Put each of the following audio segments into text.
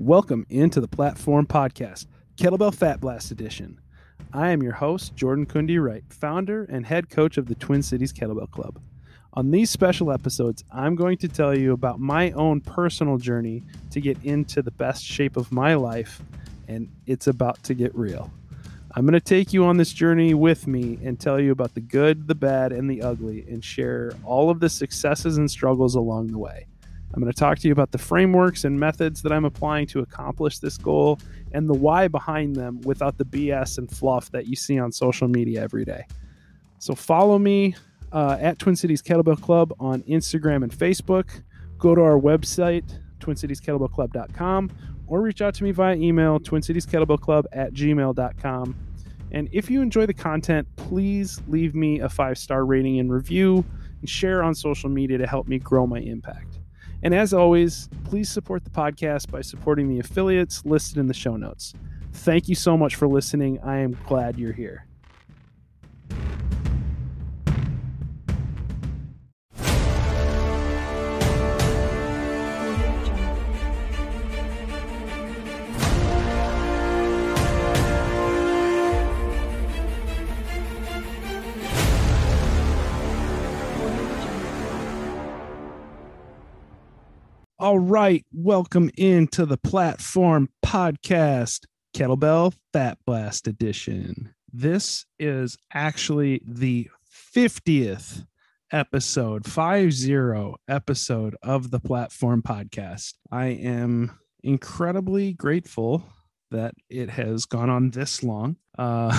Welcome into the Platform Podcast, Kettlebell Fat Blast Edition. I am your host, Jordan Kundi Wright, founder and head coach of the Twin Cities Kettlebell Club. On these special episodes, I'm going to tell you about my own personal journey to get into the best shape of my life, and it's about to get real. I'm going to take you on this journey with me and tell you about the good, the bad, and the ugly, and share all of the successes and struggles along the way. I'm going to talk to you about the frameworks and methods that I'm applying to accomplish this goal and the why behind them without the BS and fluff that you see on social media every day. So follow me uh, at Twin Cities Kettlebell Club on Instagram and Facebook. Go to our website, twincitieskettlebellclub.com, or reach out to me via email, twincitieskettlebellclub at gmail.com. And if you enjoy the content, please leave me a five star rating and review and share on social media to help me grow my impact. And as always, please support the podcast by supporting the affiliates listed in the show notes. Thank you so much for listening. I am glad you're here. All right, welcome into the platform podcast, Kettlebell Fat Blast Edition. This is actually the 50th episode, 50 episode of the platform podcast. I am incredibly grateful that it has gone on this long. Uh,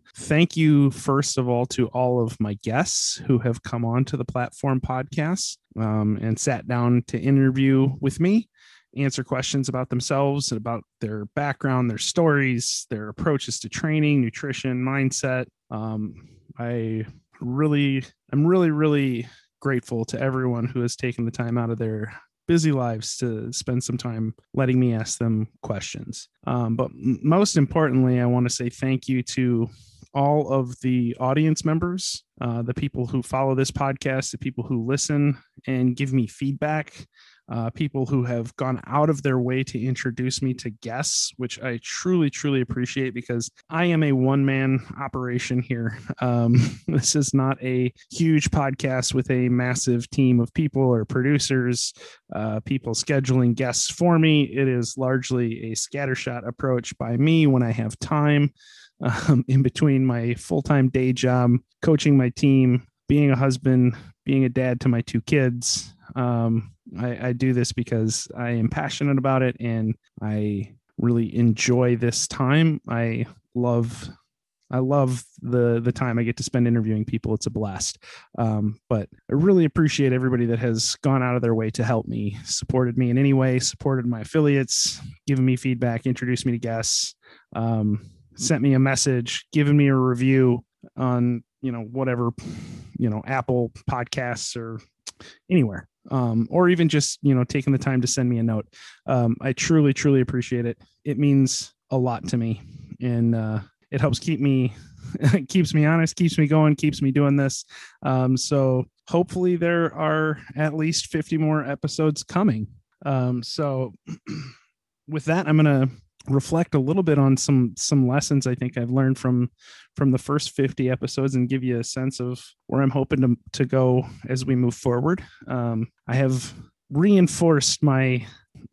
thank you, first of all, to all of my guests who have come on to the platform podcast um, and sat down to interview with me, answer questions about themselves and about their background, their stories, their approaches to training, nutrition, mindset. Um, I really, I'm really, really grateful to everyone who has taken the time out of their busy lives to spend some time letting me ask them questions. Um, but most importantly, I want to say thank you to all of the audience members, uh, the people who follow this podcast, the people who listen and give me feedback uh, people who have gone out of their way to introduce me to guests, which I truly, truly appreciate because I am a one man operation here. Um, this is not a huge podcast with a massive team of people or producers, uh, people scheduling guests for me. It is largely a scattershot approach by me when I have time. Um, in between my full time day job, coaching my team, being a husband, being a dad to my two kids, um, I, I do this because I am passionate about it and I really enjoy this time. I love I love the the time I get to spend interviewing people. It's a blast. Um, but I really appreciate everybody that has gone out of their way to help me, supported me in any way, supported my affiliates, given me feedback, introduced me to guests, um, sent me a message, given me a review on you know whatever you know Apple podcasts or anywhere um, or even just you know taking the time to send me a note. Um, i truly truly appreciate it. It means a lot to me and uh, it helps keep me keeps me honest keeps me going keeps me doing this. Um, so hopefully there are at least 50 more episodes coming. Um, so with that i'm gonna reflect a little bit on some some lessons I think I've learned from from the first 50 episodes and give you a sense of where I'm hoping to, to go as we move forward. Um, I have reinforced my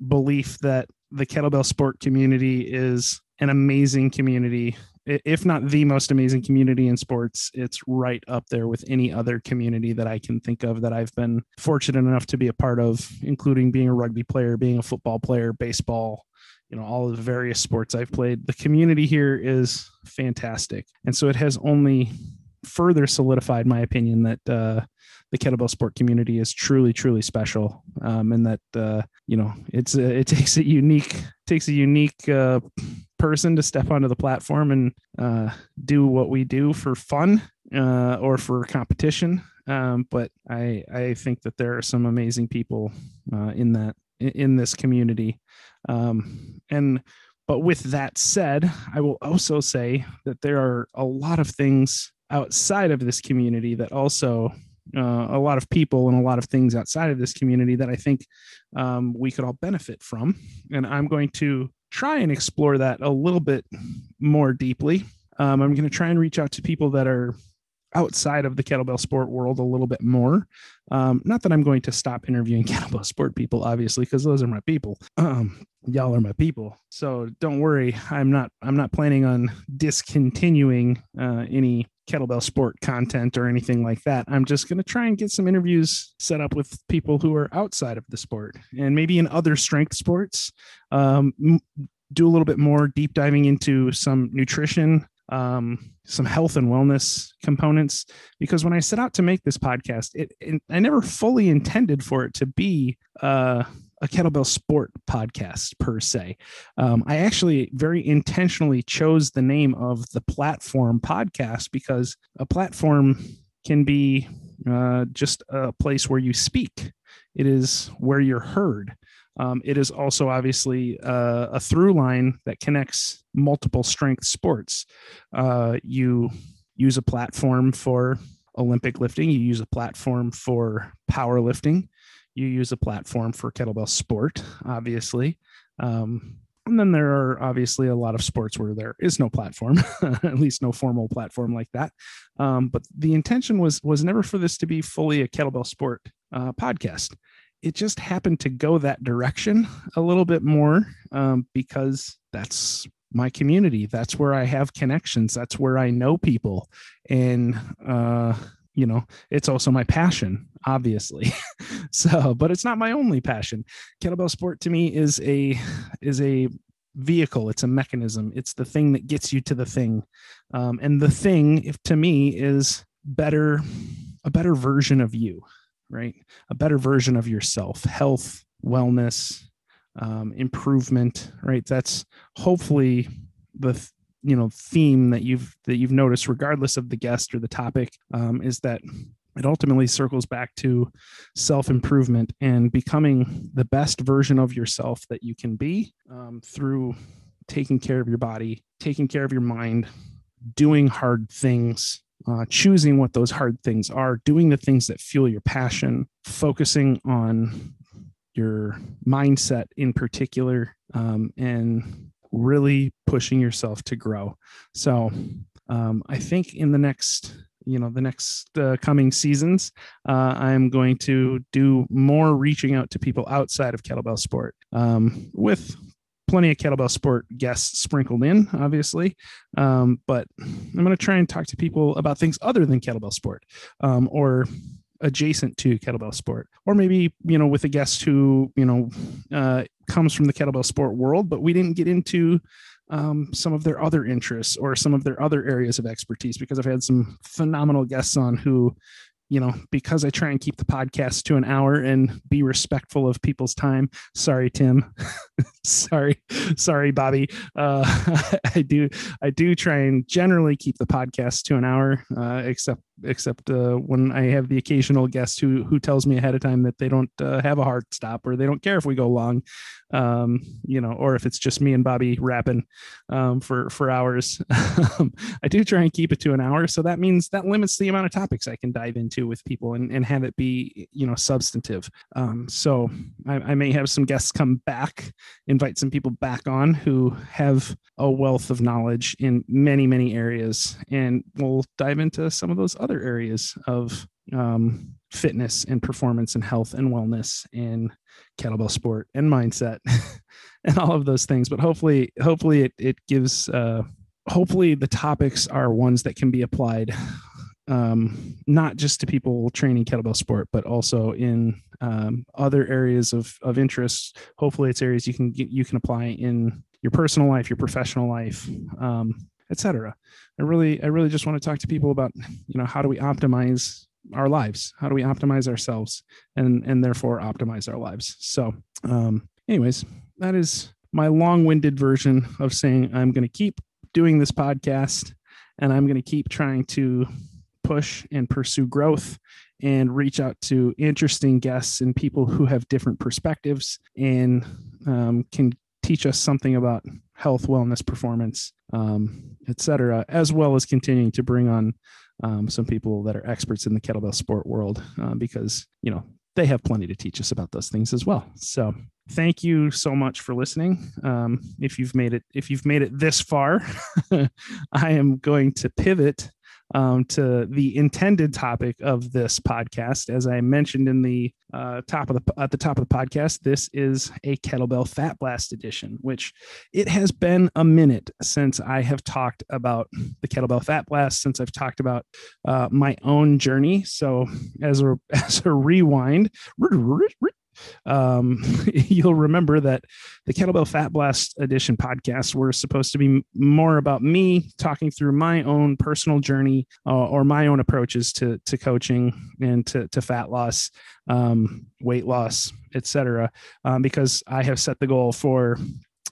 belief that the kettlebell sport community is an amazing community if not the most amazing community in sports, it's right up there with any other community that I can think of that I've been fortunate enough to be a part of, including being a rugby player, being a football player, baseball, you know all the various sports I've played. The community here is fantastic, and so it has only further solidified my opinion that uh, the kettlebell sport community is truly, truly special, um, and that uh, you know it's a, it takes a unique takes a unique uh, person to step onto the platform and uh, do what we do for fun uh, or for competition. Um, but I I think that there are some amazing people uh, in that in this community um, and but with that said, I will also say that there are a lot of things outside of this community that also uh, a lot of people and a lot of things outside of this community that I think um, we could all benefit from. And I'm going to try and explore that a little bit more deeply. Um, I'm going to try and reach out to people that are outside of the kettlebell sport world a little bit more. Um, not that I'm going to stop interviewing kettlebell sport people, obviously, because those are my people. Um, y'all are my people, so don't worry. I'm not. I'm not planning on discontinuing uh, any kettlebell sport content or anything like that. I'm just going to try and get some interviews set up with people who are outside of the sport and maybe in other strength sports. Um, do a little bit more deep diving into some nutrition um, some health and wellness components because when I set out to make this podcast, it, it I never fully intended for it to be uh, a kettlebell sport podcast per se. Um, I actually very intentionally chose the name of the platform podcast because a platform can be uh, just a place where you speak. It is where you're heard. Um, it is also obviously uh, a through line that connects multiple strength sports. Uh, you use a platform for Olympic lifting, you use a platform for powerlifting, you use a platform for kettlebell sport, obviously. Um, and then there are obviously a lot of sports where there is no platform, at least no formal platform like that. Um, but the intention was was never for this to be fully a kettlebell sport uh, podcast it just happened to go that direction a little bit more um, because that's my community. That's where I have connections. That's where I know people. And, uh, you know, it's also my passion, obviously. so, but it's not my only passion. Kettlebell sport to me is a, is a, vehicle it's a mechanism it's the thing that gets you to the thing um, and the thing if to me is better a better version of you right? A better version of yourself, health, wellness, um, improvement, right? That's hopefully the you know theme that you've that you've noticed, regardless of the guest or the topic, um, is that it ultimately circles back to self improvement and becoming the best version of yourself that you can be um, through taking care of your body, taking care of your mind, doing hard things, uh, choosing what those hard things are, doing the things that fuel your passion, focusing on your mindset in particular, um, and really pushing yourself to grow. So um, I think in the next you know the next uh, coming seasons uh, i'm going to do more reaching out to people outside of kettlebell sport um, with plenty of kettlebell sport guests sprinkled in, obviously. Um, but I'm going to try and talk to people about things other than kettlebell sport um, or adjacent to kettlebell sport, or maybe, you know, with a guest who, you know, uh, comes from the kettlebell sport world, but we didn't get into um, some of their other interests or some of their other areas of expertise because I've had some phenomenal guests on who you know, because I try and keep the podcast to an hour and be respectful of people's time. Sorry, Tim. sorry, sorry, Bobby. Uh, I do, I do try and generally keep the podcast to an hour, uh, except except uh, when I have the occasional guest who who tells me ahead of time that they don't uh, have a hard stop or they don't care if we go long, um, you know, or if it's just me and Bobby rapping um, for for hours. I do try and keep it to an hour, so that means that limits the amount of topics I can dive into with people and, and have it be you know substantive. Um, so I, I may have some guests come back, invite some people back on who have a wealth of knowledge in many many areas, and we'll dive into some of those other areas of um, fitness and performance and health and wellness and kettlebell sport and mindset and all of those things. But hopefully hopefully it, it gives uh, hopefully the topics are ones that can be applied um, not just to people training kettlebell sport but also in um, other areas of, of interest. Hopefully it's areas you can get, you can apply in your personal life your professional life um, etc. I really, I really just want to talk to people about, you know, how do we optimize our lives? How do we optimize ourselves and and therefore optimize our lives? So, um, anyways, that is my long-winded version of saying I'm going to keep doing this podcast and I'm going to keep trying to push and pursue growth and reach out to interesting guests and people who have different perspectives and um, can teach us something about health, wellness, performance, um, etc., as well as continuing to bring on um, some people that are experts in the kettlebell sport world uh, because you know they have plenty to teach us about those things as well. So thank you so much for listening. Um, if you've made it, if you've made it this far, I am going to pivot um, to the intended topic of this podcast. As I mentioned in the uh, top of the at the top of the podcast, this is a kettlebell fat blast edition, which it has been a minute since I have talked about the kettlebell fat blast, since I've talked about uh, my own journey. So as a as a rewind um, you'll remember that the Kettlebell Fat Blast Edition podcast were supposed to be more about me talking through my own personal journey uh, or my own approaches to to coaching and to, to fat loss, um, weight loss, etc. Um, because I have set the goal for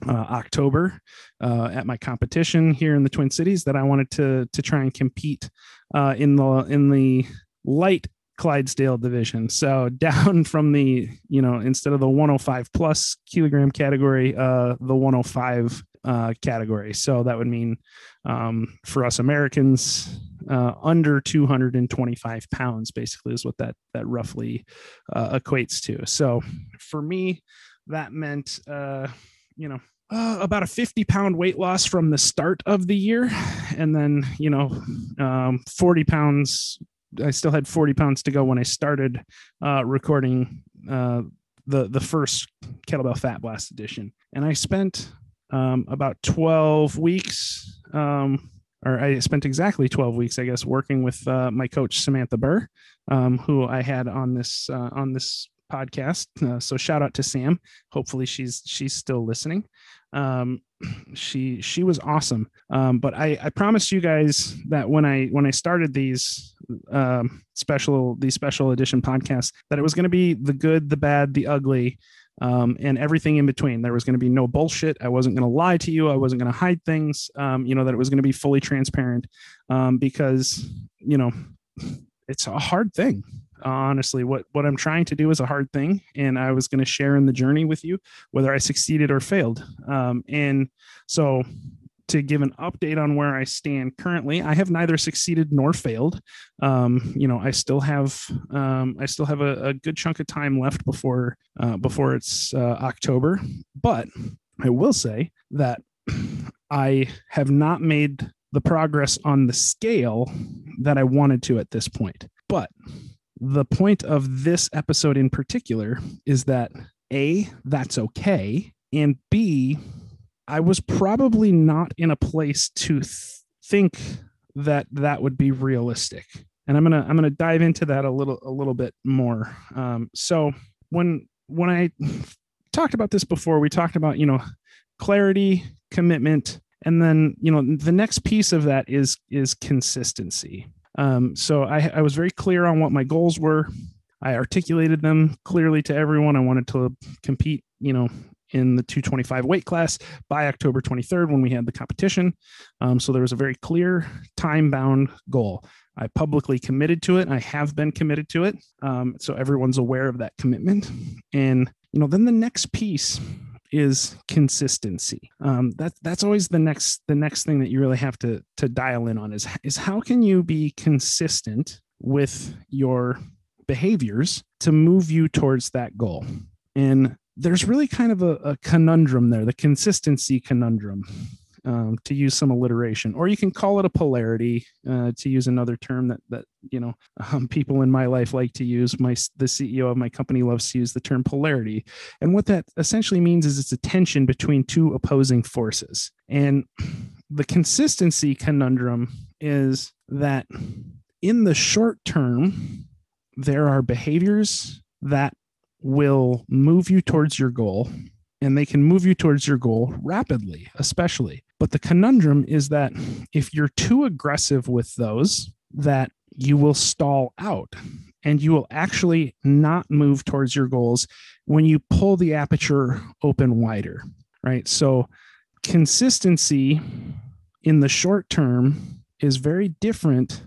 uh, October uh, at my competition here in the Twin Cities that I wanted to to try and compete uh, in the in the light Clydesdale division. So down from the, you know, instead of the 105 plus kilogram category, uh, the 105 uh, category. So that would mean um, for us Americans, uh, under 225 pounds, basically, is what that that roughly uh, equates to. So for me, that meant, uh, you know, uh, about a 50 pound weight loss from the start of the year and then you know um, 40 pounds I still had 40 pounds to go when I started uh, recording uh, the the first kettlebell fat blast edition, and I spent um, about 12 weeks, um, or I spent exactly 12 weeks, I guess, working with uh, my coach Samantha Burr, um, who I had on this uh, on this podcast. Uh, so shout out to Sam. Hopefully she's she's still listening. Um, she she was awesome. Um, but I I promised you guys that when I when I started these um, special these special edition podcasts that it was going to be the good, the bad, the ugly. Um, and everything in between. There was going to be no bullshit. I wasn't going to lie to you. I wasn't going to hide things. Um, you know that it was going to be fully transparent um, because you know it's a hard thing honestly what what i'm trying to do is a hard thing and i was going to share in the journey with you whether i succeeded or failed um, and so to give an update on where I stand currently, I have neither succeeded nor failed. Um, you know, I still have um, I still have a, a, good chunk of time left before uh, before it's uh, October. But I will say that I have not made the progress on the scale that I wanted to at this point. But the point of this episode in particular is that A, that's okay. And B, I was probably not in a place to th- think that that would be realistic. And I'm gonna I'm gonna dive into that a little a little bit more. Um, so when when I talked about this before, we talked about you know clarity, commitment, and then you know the next piece of that is is consistency. Um, so I, I was very clear on what my goals were. I articulated them clearly to everyone. I wanted to compete, you know, in the 225 weight class by October 23rd when we had the competition. Um, so there was a very clear time bound goal. I publicly committed to it. I have been committed to it. Um, so everyone's aware of that commitment. And, you know, then the next piece is consistency. Um, that that's always the next the next thing that you really have to to dial in on is is how can you be consistent with your behaviors to move you towards that goal. And there's really kind of a, a conundrum there, the consistency conundrum um, to use some alliteration, or you can call it a polarity uh, to use another term that that you know um, people in my life like to use. My the CEO of my company loves to use the term polarity, and what that essentially means is it's a tension between two opposing forces. And the consistency conundrum is that in the short term, there are behaviors that will move you towards your goal and they can move you towards your goal rapidly, especially. But the conundrum is that if you're too aggressive with those, that you will stall out and you will actually not move towards your goals when you pull the aperture open wider, right? So, consistency in the short term is very different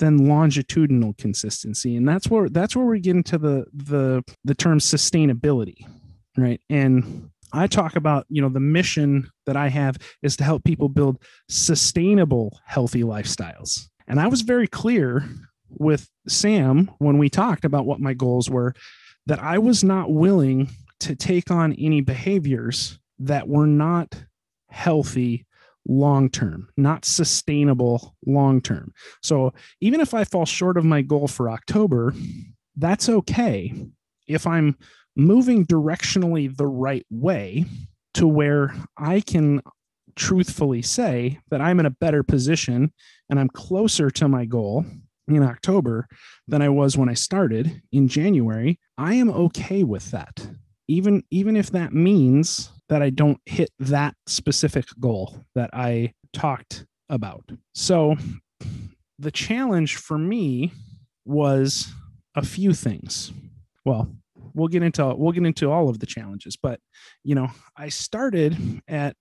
than longitudinal consistency and that's where that's where we get into the the the term sustainability right and I talk about, you know, the mission that I have is to help people build sustainable healthy lifestyles. And I was very clear with Sam when we talked about what my goals were that I was not willing to take on any behaviors that were not healthy long term, not sustainable long term. So even if I fall short of my goal for October, that's okay. If I'm moving directionally the right way to where I can truthfully say that I'm in a better position and I'm closer to my goal in October than I was when I started in January, I am okay with that. Even even if that means that I don't hit that specific goal that I talked about. So the challenge for me was a few things. Well, we'll get into we'll get into all of the challenges, but you know, I started at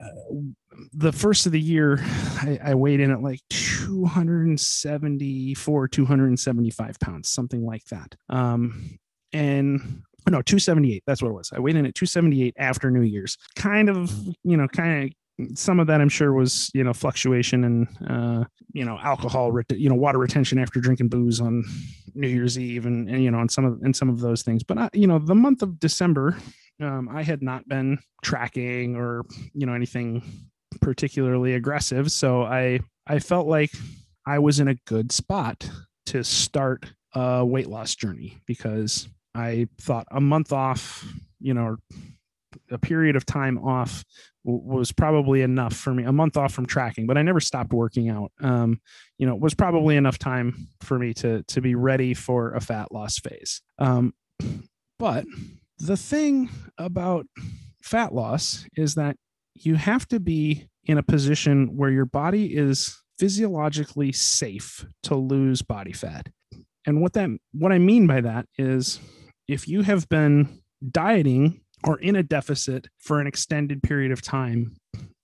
uh, the first of the year, I, I, weighed in at like 274, 275 pounds, something like that. Um, and no, 278. That's what it was. I weighed in at 278 after New Year's. Kind of, you know, kind of some of that I'm sure was you know fluctuation and uh, you know alcohol ret- you know water retention after drinking booze on New Year's Eve and, and you know and some of and some of those things. But I, you know the month of December, um, I had not been tracking or you know anything particularly aggressive, so I I felt like I was in a good spot to start a weight loss journey because I thought a month off, you know, a period of time off was probably enough for me a month off from tracking but i never stopped working out. Um, you know it was probably enough time for me to to be ready for a fat loss phase. Um, but the thing about fat loss is that you have to be in a position where your body is physiologically safe to lose body fat. And what that what i mean by that is if you have been dieting or in a deficit for an extended period of time,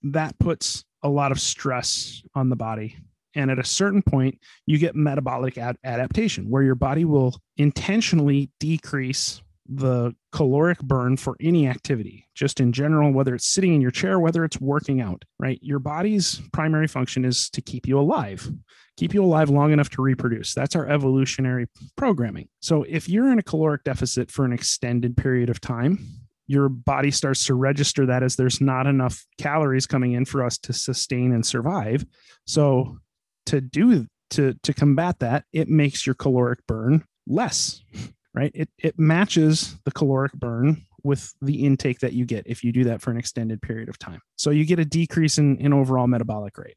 that puts a lot of stress on the body. And at a certain point, you get metabolic ad- adaptation where your body will intentionally decrease the caloric burn for any activity, just in general, whether it's sitting in your chair, whether it's working out, right? Your body's primary function is to keep you alive, keep you alive long enough to reproduce. That's our evolutionary programming. So if you're in a caloric deficit for an extended period of time, your body starts to register that as there's not enough calories coming in for us to sustain and survive. So to do to to combat that, it makes your caloric burn less, right? It it matches the caloric burn with the intake that you get if you do that for an extended period of time. So you get a decrease in, in overall metabolic rate.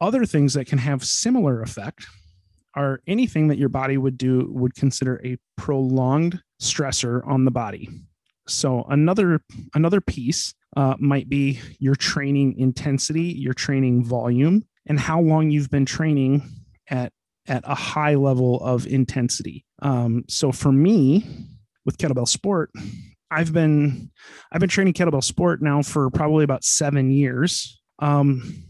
Other things that can have similar effect are anything that your body would do would consider a prolonged stressor on the body so another another piece uh, might be your training intensity, your training volume, and how long you've been training at at a high level of intensity. Um, so for me, with kettlebell sport, I've been I've been training kettlebell sport now for probably about seven years. Um,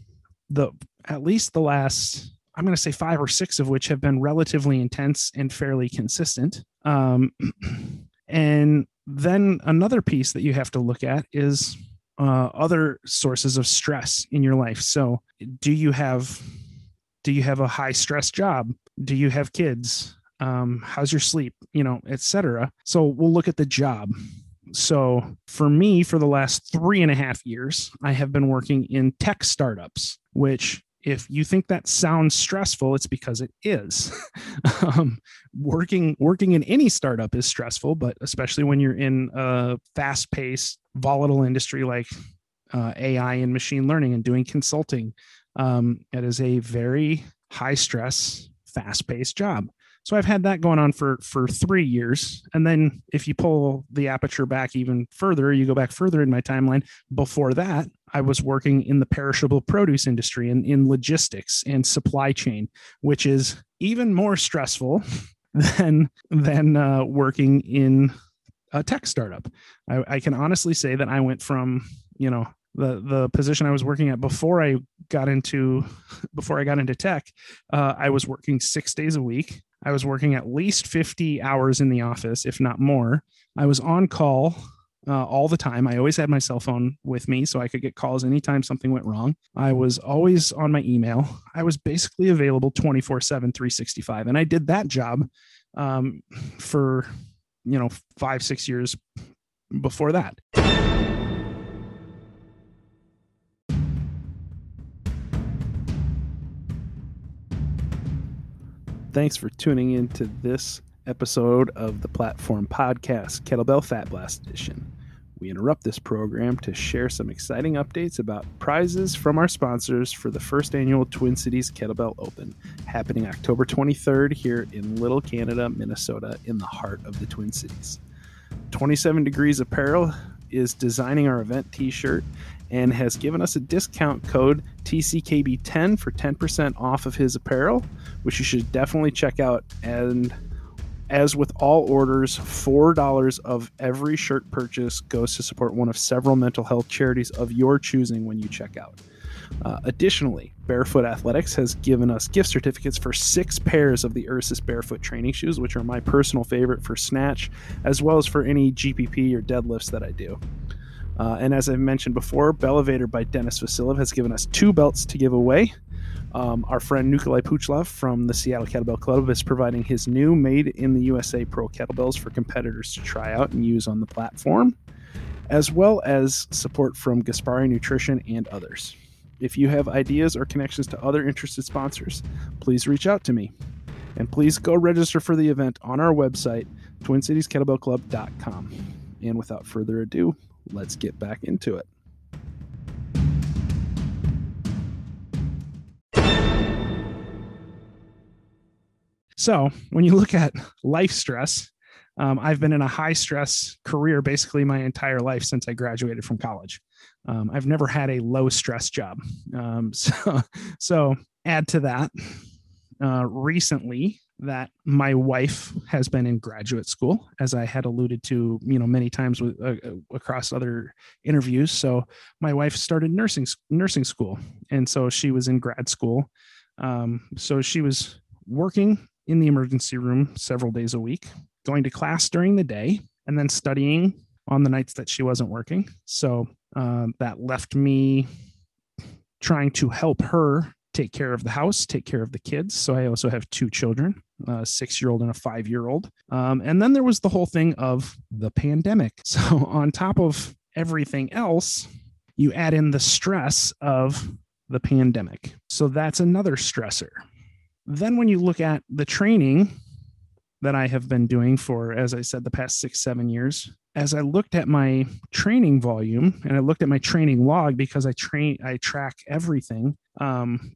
the at least the last I'm going to say five or six of which have been relatively intense and fairly consistent. Um, and then another piece that you have to look at is uh, other sources of stress in your life. So, do you have do you have a high stress job? Do you have kids? Um, how's your sleep? You know, etc. So we'll look at the job. So for me, for the last three and a half years, I have been working in tech startups, which if you think that sounds stressful, it's because it is. um, working working in any startup is stressful, but especially when you're in a fast-paced, volatile industry like uh, AI and machine learning and doing consulting, um, it is a very high stress, fast-paced job. So I've had that going on for for three years, and then if you pull the aperture back even further, you go back further in my timeline. Before that, I was working in the perishable produce industry and in logistics and supply chain, which is even more stressful than than uh, working in a tech startup. I, I can honestly say that I went from you know the the position I was working at before I got into before I got into tech, uh, I was working six days a week. I was working at least 50 hours in the office, if not more. I was on call uh, all the time. I always had my cell phone with me so I could get calls anytime something went wrong. I was always on my email. I was basically available 24 7, 365. And I did that job um, for, you know, five, six years before that. Thanks for tuning in to this episode of the Platform Podcast, Kettlebell Fat Blast Edition. We interrupt this program to share some exciting updates about prizes from our sponsors for the first annual Twin Cities Kettlebell Open, happening October 23rd here in Little Canada, Minnesota, in the heart of the Twin Cities. 27 Degrees Apparel is designing our event t shirt and has given us a discount code TCKB10 for 10% off of his apparel, which you should definitely check out. And as with all orders, $4 of every shirt purchase goes to support one of several mental health charities of your choosing when you check out. Uh, additionally, Bearfoot Athletics has given us gift certificates for six pairs of the Ursus Barefoot training shoes, which are my personal favorite for snatch, as well as for any GPP or deadlifts that I do. Uh, and as I mentioned before, Belevator by Denis Vasilev has given us two belts to give away. Um, our friend Nikolai Puchlov from the Seattle Kettlebell Club is providing his new made in the USA Pro kettlebells for competitors to try out and use on the platform, as well as support from Gaspari Nutrition and others. If you have ideas or connections to other interested sponsors, please reach out to me. And please go register for the event on our website, TwinCitiesKettlebellClub.com. And without further ado, let's get back into it. So, when you look at life stress, um, I've been in a high stress career basically my entire life since I graduated from college. Um, I've never had a low stress job. Um, so, so add to that, uh, recently that my wife has been in graduate school, as I had alluded to, you know, many times with, uh, uh across other interviews. So my wife started nursing nursing school, and so she was in grad school. Um, so she was working in the emergency room several days a week, going to class during the day, and then studying on the nights that she wasn't working. So uh, that left me trying to help her take care of the house, take care of the kids. So I also have two children, a six year old and a five year old. Um, and then there was the whole thing of the pandemic. So on top of everything else, you add in the stress of the pandemic. So that's another stressor. Then when you look at the training that I have been doing for, as I said, the past six, seven years, as I looked at my training volume and I looked at my training log because I train, I track everything. Um,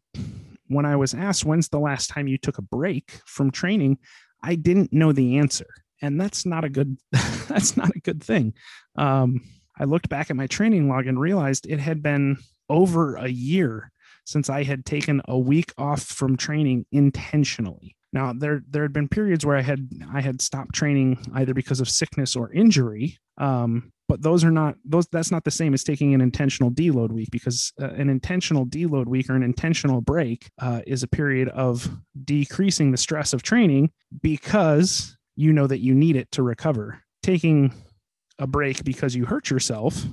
when I was asked, when's the last time you took a break from training? I didn't know the answer. And that's not a good, that's not a good thing. Um, I looked back at my training log and realized it had been over a year since I had taken a week off from training intentionally. Now there there had been periods where I had I had stopped training either because of sickness or injury. Um, but those are not those that's not the same as taking an intentional deload week because uh, an intentional deload week or an intentional break uh, is a period of decreasing the stress of training because you know that you need it to recover. Taking a break because you hurt yourself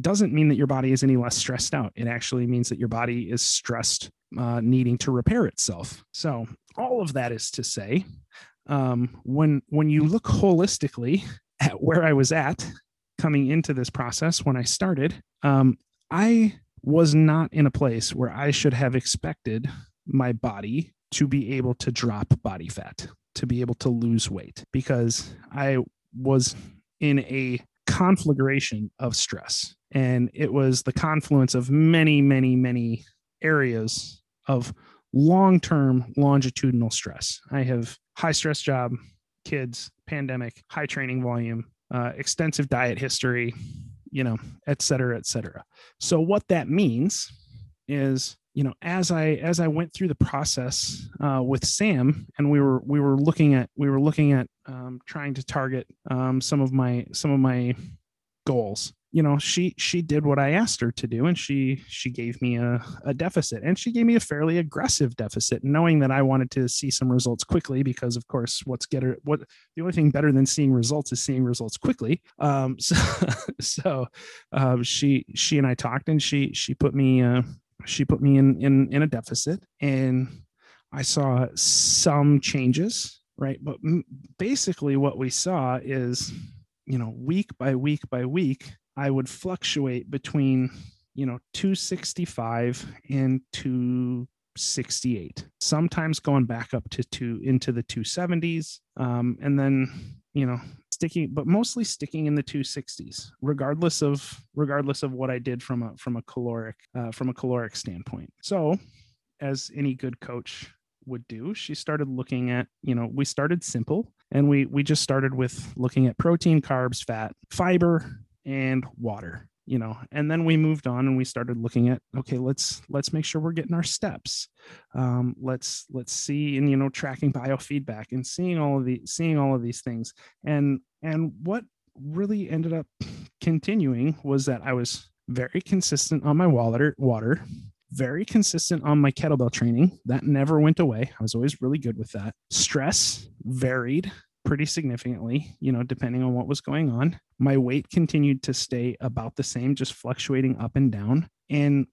doesn't mean that your body is any less stressed out. It actually means that your body is stressed, uh, needing to repair itself. So all of that is to say, um, when when you look holistically at where I was at coming into this process when I started, um, I was not in a place where I should have expected my body to be able to drop body fat, to be able to lose weight, because I was in a conflagration of stress. And it was the confluence of many, many, many areas of long term longitudinal stress. I have high stress job, kids, pandemic, high training volume, uh, extensive diet history, you know, et cetera, et cetera. So what that means is, you know, as I as I went through the process uh, with Sam, and we were we were looking at we were looking at um, trying to target um, some of my some of my goals. You know she she did what i asked her to do and she she gave me a, a deficit and she gave me a fairly aggressive deficit knowing that i wanted to see some results quickly because of course what's get her what the only thing better than seeing results is seeing results quickly. Um so so um she she and i talked and she she put me uh she put me in in in a deficit and i saw some changes right? But basically what we saw is you know week by week by week I would fluctuate between, you know, 265 and 268, sometimes going back up to two into the 270s. Um, and then, you know, sticking, but mostly sticking in the 260s, regardless of regardless of what I did from a from a caloric uh, from a caloric standpoint. So, as any good coach would do she started looking at you know we started simple and we we just started with looking at protein carbs fat fiber and water you know and then we moved on and we started looking at okay let's let's make sure we're getting our steps. Um, let's let's see and you know tracking biofeedback and seeing all of the seeing all of these things. And and what really ended up continuing was that i was very consistent on my water water very consistent on my kettlebell training. That never went away. I was always really good with that. Stress varied pretty significantly, you know, depending on what was going on. My weight continued to stay about the same, just fluctuating up and down. And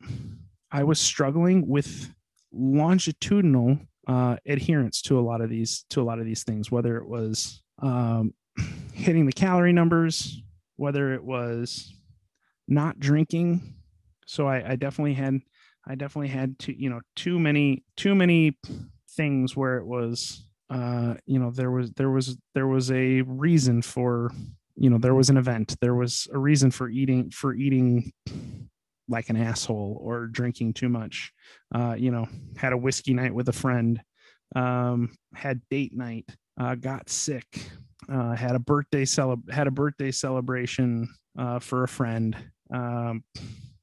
I was struggling with longitudinal uh, adherence to a lot of these to a lot of these things, whether it was um, hitting the calorie numbers, whether it was not drinking. So I, I definitely had I definitely had to you know too many too many things where it was uh, you know there was there was there was a reason for you know there was an event. There was a reason for eating for eating like an asshole or drinking too much. Uh, you know had a whiskey night with a friend um, had date night uh, got sick uh, had a birthday cele- had a birthday celebration uh, for a friend um,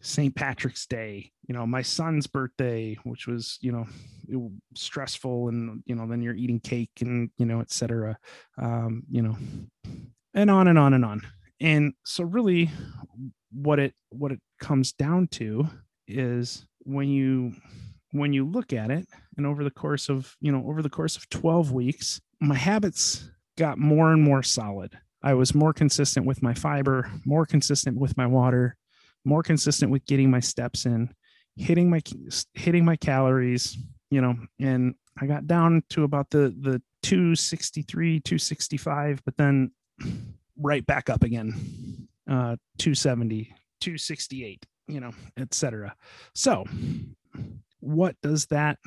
St. Patrick's Day, you know, my son's birthday, which was, you know, stressful and, you know, then you're eating cake and, you know, etc. Um, you know, and on and on and on. And so really what it what it comes down to is when you when you look at it and over the course of, you know, over the course of 12 weeks, my habits got more and more solid. I was more consistent with my fiber, more consistent with my water, more consistent with getting my steps in, hitting my hitting my calories, you know, and I got down to about the the 263, 265, but then right back up again. Uh 270, 268, you know, etc. So, what does that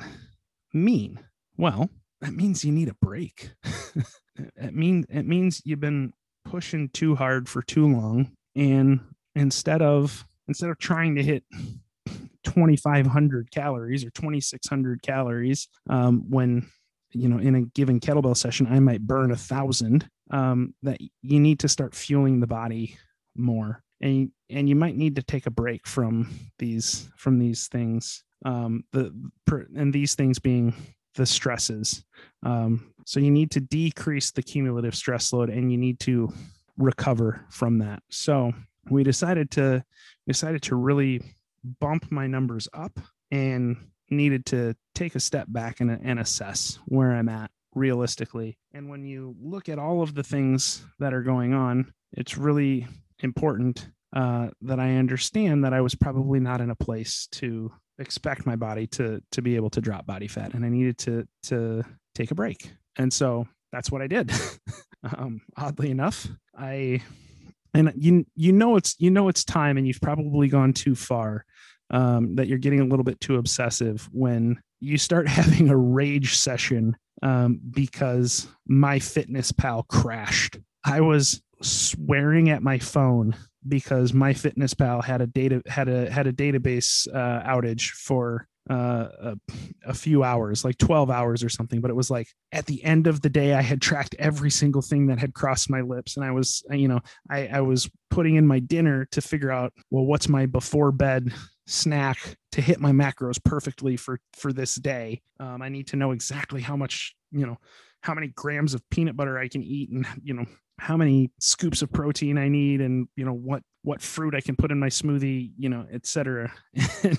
mean? Well, that means you need a break. it means it means you've been pushing too hard for too long and instead of instead of trying to hit 2500 calories or 2600 calories um, when you know in a given kettlebell session i might burn a thousand um, that you need to start fueling the body more. And and you might need to take a break from these from these things um, the and these things being the stresses. Um, so you need to decrease the cumulative stress load and you need to recover from that. So we decided to decided to really bump my numbers up and needed to take a step back and, and assess where I'm at realistically. And when you look at all of the things that are going on, it's really important uh, that I understand that I was probably not in a place to expect my body to to be able to drop body fat, and I needed to to take a break. And so that's what I did. um, oddly enough, I and you you know it's you know it's time and you've probably gone too far um, that you're getting a little bit too obsessive when you start having a rage session um, because MyFitnessPal crashed. I was swearing at my phone because MyFitnessPal had a data had a had a database uh, outage for uh, a, a, few hours, like 12 hours or something. But it was like at the end of the day, I had tracked every single thing that had crossed my lips. And I was, you know, I, I was putting in my dinner to figure out, well, what's my before bed snack to hit my macros perfectly for, for this day. Um, I need to know exactly how much, you know, how many grams of peanut butter I can eat and you know how many scoops of protein I need and you know what what fruit I can put in my smoothie, you know, etc. and,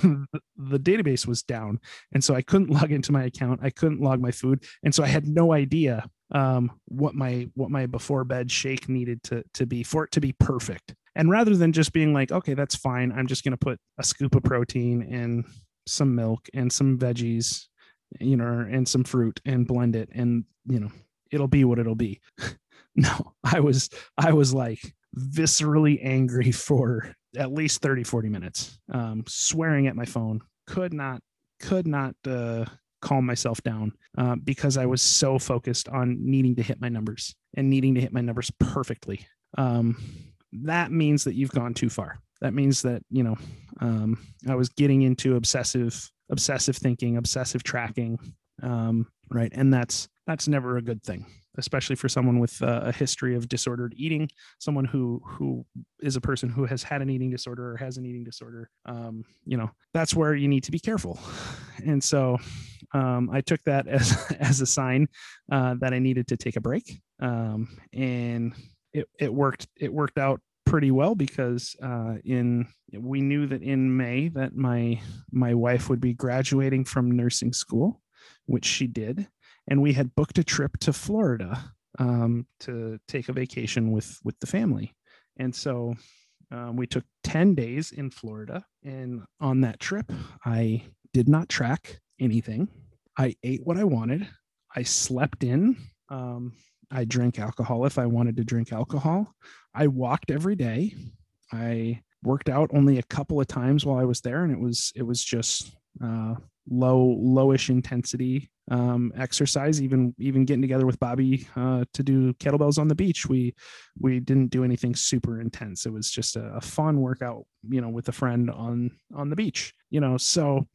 and the database was down, and so I couldn't log into my account. I couldn't log my food, and so I had no idea um, what my what my before bed shake needed to to be for it to be perfect. And rather than just being like, okay, that's fine, I'm just going to put a scoop of protein and some milk and some veggies, you know, and some fruit and blend it, and you know, it'll be what it'll be. no, I was I was like viscerally angry for at least 30 40 minutes um, swearing at my phone could not could not uh, calm myself down uh, because I was so focused on needing to hit my numbers and needing to hit my numbers perfectly. Um, that means that you've gone too far. That means that you know um, I was getting into obsessive obsessive thinking, obsessive tracking, um, right? And that's that's never a good thing especially for someone with uh, a history of disordered eating, someone who who is a person who has had an eating disorder or has an eating disorder. Um, you know, that's where you need to be careful. And so, um, I took that as as a sign uh, that I needed to take a break, um, and it it worked. It worked out pretty well because uh, in we knew that in May that my my wife would be graduating from nursing school, which she did and we had booked a trip to Florida um, to take a vacation with with the family, and so um, we took ten days in Florida. And on that trip, I did not track anything. I ate what I wanted. I slept in. Um, I drank alcohol if I wanted to drink alcohol. I walked every day. I worked out only a couple of times while I was there, and it was it was just uh, low lowish intensity um, exercise even even getting together with bobby uh, to do kettlebells on the beach. We we didn't do anything super intense. It was just a, a, fun workout you know with a friend on on the beach you know. So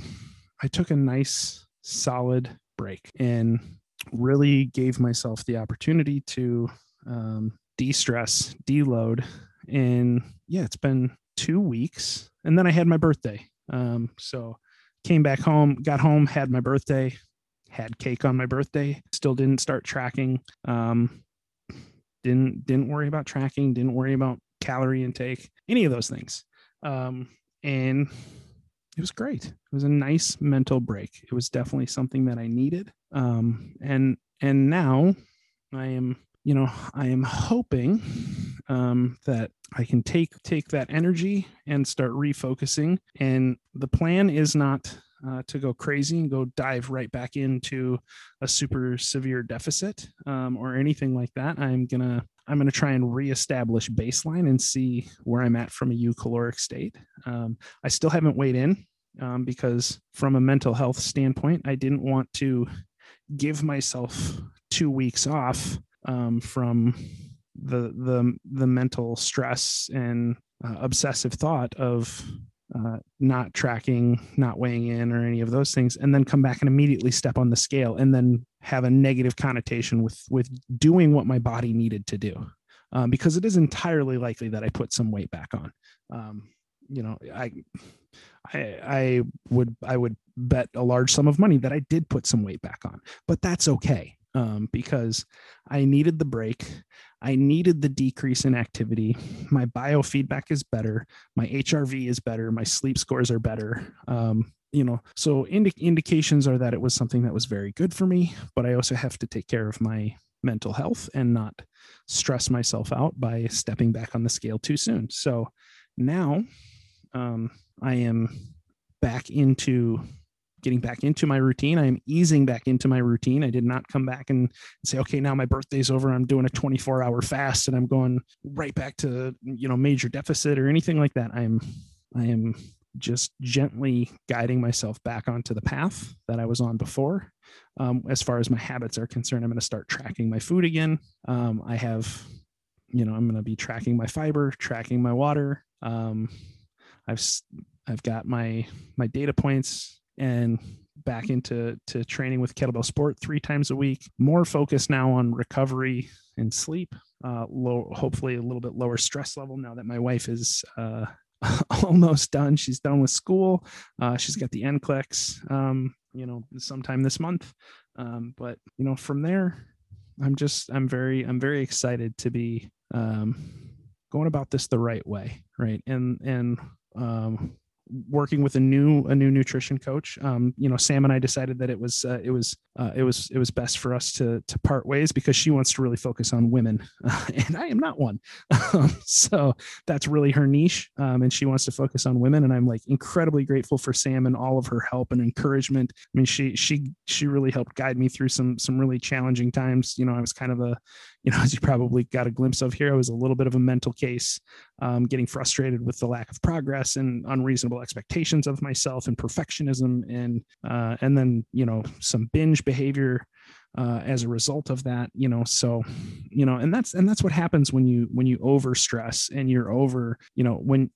i took a nice solid break and really gave myself the opportunity to um, de-stress deload. And yeah it's been two weeks. And then i had my birthday. Um, so came back home, got home, had my birthday, had cake on my birthday. Still didn't start tracking. Um, didn't didn't worry about tracking. Didn't worry about calorie intake. Any of those things. Um, and it was great. It was a nice mental break. It was definitely something that I needed. Um, and and now I am you know i am hoping um, that i can take take that energy and start refocusing. And the plan is not uh, to go crazy and go dive right back into a super severe deficit um, or anything like that. I'm gonna i'm gonna try and reestablish baseline and see where i'm at from a eucaloric state. Um, i still haven't weighed in um, because from a mental health standpoint i didn't want to give myself two weeks off um, from the the the mental stress and uh, obsessive thought of uh, not tracking, not weighing in, or any of those things, and then come back and immediately step on the scale, and then have a negative connotation with with doing what my body needed to do, um, because it is entirely likely that I put some weight back on. Um, you know, I, I, I would I would bet a large sum of money that I did put some weight back on, but that's okay um, because I needed the break. I needed the decrease in activity. My biofeedback is better. My HRV is better. My sleep scores are better. Um, you know, so indi- indications are that it was something that was very good for me, but I also have to take care of my mental health and not stress myself out by stepping back on the scale too soon. So now um, I am back into getting back into my routine. I am easing back into my routine. I did not come back and say, okay, now my birthday's over. I'm doing a 24 hour fast and I'm going right back to, you know, major deficit or anything like that. I'm, I am just gently guiding myself back onto the path that I was on before. Um, as far as my habits are concerned, I'm going to start tracking my food again. Um, I have, you know, I'm going to be tracking my fiber, tracking my water. Um, I've, I've got my, my data points and back into to training with kettlebell sport three times a week more focus now on recovery and sleep uh low hopefully a little bit lower stress level now that my wife is uh almost done. She's done with school. Uh she's got the NCLEX um you know sometime this month. Um, but you know, from there, I'm just I'm very I'm very excited to be um, going about this the right way, right? And and um, working with a new a new nutrition coach. Um, you know sam and i decided that it was uh, it was uh, it was it was best for us to to part ways because she wants to really focus on women and i am not one. Um, so that's really her niche um, and she wants to focus on women and i'm like incredibly grateful for sam and all of her help and encouragement. I mean she she she really helped guide me through some some really challenging times. You know i was kind of a you know as you probably got a glimpse of here i was a little bit of a mental case um, getting frustrated with the lack of progress and unreasonable expectations of myself and perfectionism and uh, and then you know some binge behavior uh, as a result of that you know so you know and that's and that's what happens when you when you over stress and you're over you know when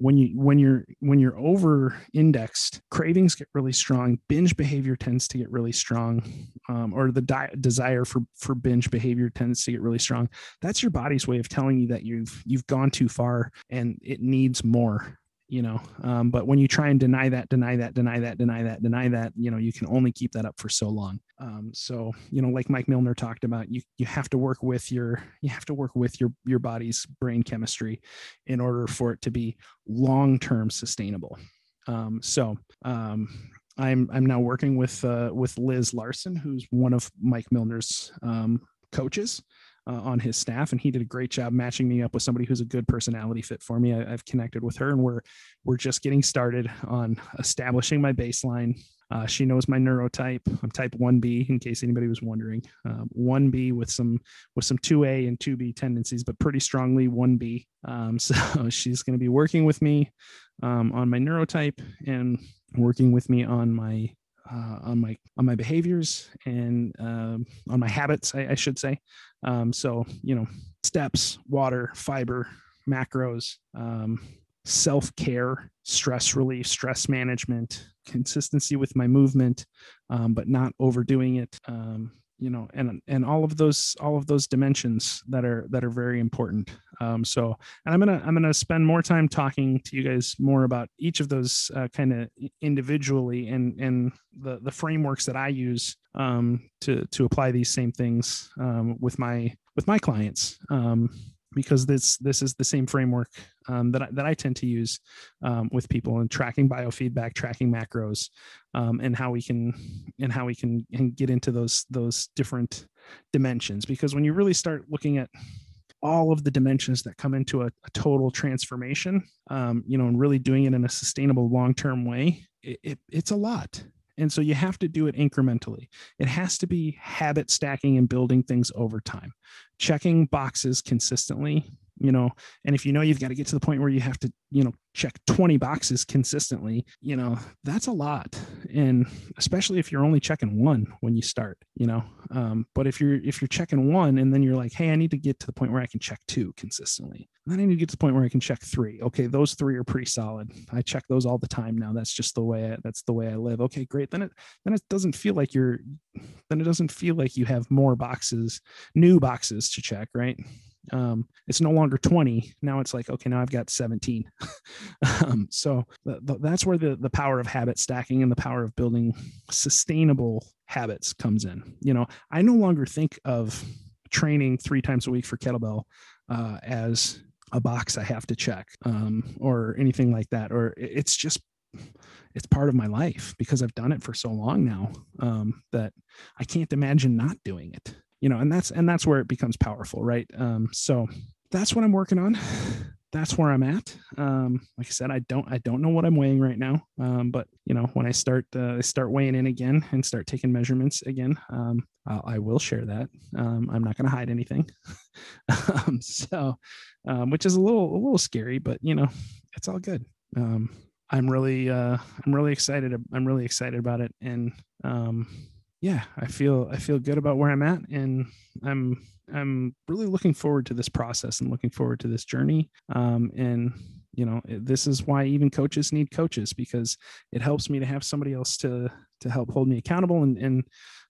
when you when you're when you're over indexed cravings get really strong. Binge behavior tends to get really strong um, or the di- desire for for binge behavior tends to get really strong. That's your body's way of telling you that you've you've gone too far and it needs more you know um, but when you try and deny that deny that deny that deny that deny that you know you can only keep that up for so long. Um, so you know like mike milner talked about you you have to work with your you have to work with your your body's brain chemistry in order for it to be long term sustainable. Um, so um, i'm i'm now working with uh, with liz larson who's one of mike milner's um, coaches uh, on his staff, and he did a great job matching me up with somebody who's a good personality fit for me. I, have connected with her, and we're we're just getting started on establishing my baseline. Uh, she knows my neurotype. I'm type 1B, in case anybody was wondering. Uh, 1B with some with some 2A and 2B tendencies, but pretty strongly 1B. Um, so she's going to be working with me um, on my neurotype and working with me on my uh, on my on my behaviors and um, on my habits, I, I should say. Um, so you know, steps, water, fiber, macros, um, self care, stress relief, stress management, consistency with my movement, um, but not overdoing it. You know and and all of those all of those dimensions that are that are very important. Um, so and i'm gonna i'm gonna spend more time talking to you guys more about each of those uh, kind of individually and and the the frameworks that i use um, to to apply these same things um, with my with my clients. Um, because this this is the same framework um, that I, that I tend to use um, with people and tracking biofeedback, tracking macros, um, and how we can and how we can and get into those those different dimensions. Because when you really start looking at all of the dimensions that come into a, a total transformation, um, you know, and really doing it in a sustainable long term way, it, it, it's a lot. And so you have to do it incrementally. It has to be habit stacking and building things over time, checking boxes consistently you know and if you know you've got to get to the point where you have to you know check 20 boxes consistently you know that's a lot. And especially if you're only checking one when you start you know um, but if you're if you're checking one and then you're like hey i need to get to the point where i can check two consistently. Then i need to get to the point where i can check three. Okay those three are pretty solid. I check those all the time now. That's just the way I, that's the way i live. Okay great. Then it then it doesn't feel like you're then it doesn't feel like you have more boxes new boxes to check right um, it's no longer 20 now it's like okay now i've got 17 um, so th- th- that's where the, the power of habit stacking and the power of building sustainable habits comes in. You know i no longer think of training three times a week for kettlebell uh, as a box i have to check um, or anything like that or it's just it's part of my life because I've done it for so long now um, that I can't imagine not doing it you know and that's and that's where it becomes powerful right? Um so that's what i'm working on. That's where i'm at. Um like i said i don't i don't know what i'm weighing right now. Um but you know when i start uh, start weighing in again and start taking measurements again um I'll, I will share that. Um i'm not going to hide anything. Um so um which is a little a little scary but you know it's all good. Um i'm really uh i'm really excited i'm really excited about it. And um yeah, I feel I feel good about where I'm at, and I'm I'm really looking forward to this process and looking forward to this journey. Um, and you know, this is why even coaches need coaches because it helps me to have somebody else to to help hold me accountable and and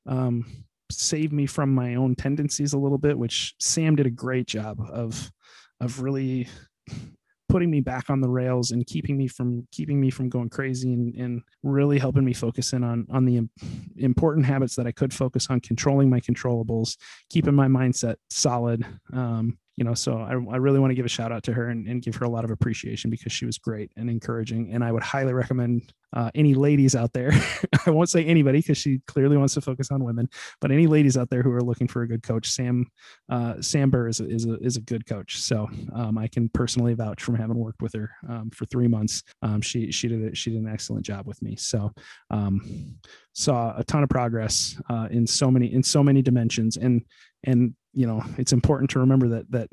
um, save me from my own tendencies a little bit. Which Sam did a great job of of really putting me back on the rails and keeping me from keeping me from going crazy and, and really helping me focus in on on the important habits that I could focus on controlling my controllables, keeping my mindset solid, um, you know, so I, I really want to give a shout out to her and, and, give her a lot of appreciation because she was great and encouraging. And I would highly recommend uh, any ladies out there. I won't say anybody because she clearly wants to focus on women, but any ladies out there who are looking for a good coach, Sam uh, Sam Burr is a, is a, is a good coach. So um, I can personally vouch from having worked with her um, for three months. Um, she she did she did an excellent job with me. So um, saw a ton of progress uh, in so many in so many dimensions and and you know it's important to remember that that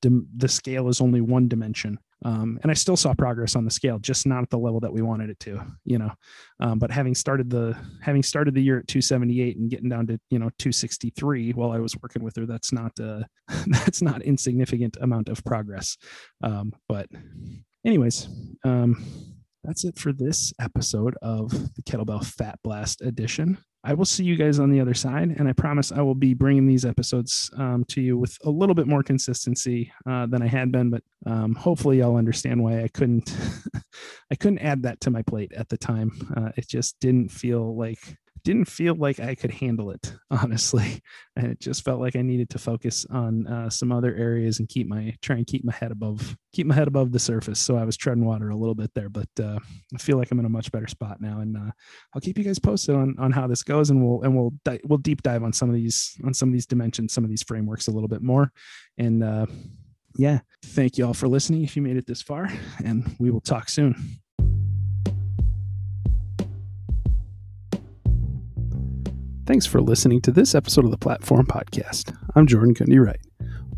the scale is only one dimension. Um, and i still saw progress on the scale just not at the level that we wanted it to you know. Um, but having started the having started the year at 278 and getting down to you know 263 while i was working with her that's not uh that's not insignificant amount of progress. Um, but anyways um that's it for this episode of the kettlebell fat blast edition I will see you guys on the other side, and I promise I will be bringing these episodes um, to you with a little bit more consistency uh, than I had been. But um, hopefully, y'all understand why I couldn't I couldn't add that to my plate at the time. Uh, it just didn't feel like didn't feel like I could handle it, honestly. And it just felt like I needed to focus on uh, some other areas and keep my try and keep my head above keep my head above the surface. So I was treading water a little bit there, but uh, I feel like I'm in a much better spot now. And uh, I'll keep you guys posted on on how this goes, and we'll and we'll di- we'll deep dive on some of these on some of these dimensions, some of these frameworks a little bit more. And uh, yeah, thank you all for listening. If you made it this far, and we will talk soon. Thanks for listening to this episode of the Platform Podcast. I'm Jordan Kundy Wright.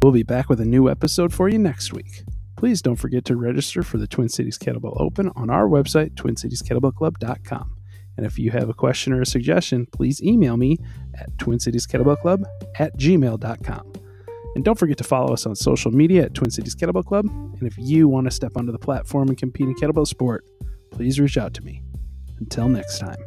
We'll be back with a new episode for you next week. Please don't forget to register for the Twin Cities Kettlebell Open on our website, twincitieskettlebellclub.com. And if you have a question or a suggestion, please email me at twincitieskettlebellclub at gmail.com. And don't forget to follow us on social media at Twin Cities Kettlebell Club. And if you want to step onto the platform and compete in kettlebell sport, please reach out to me. Until next time.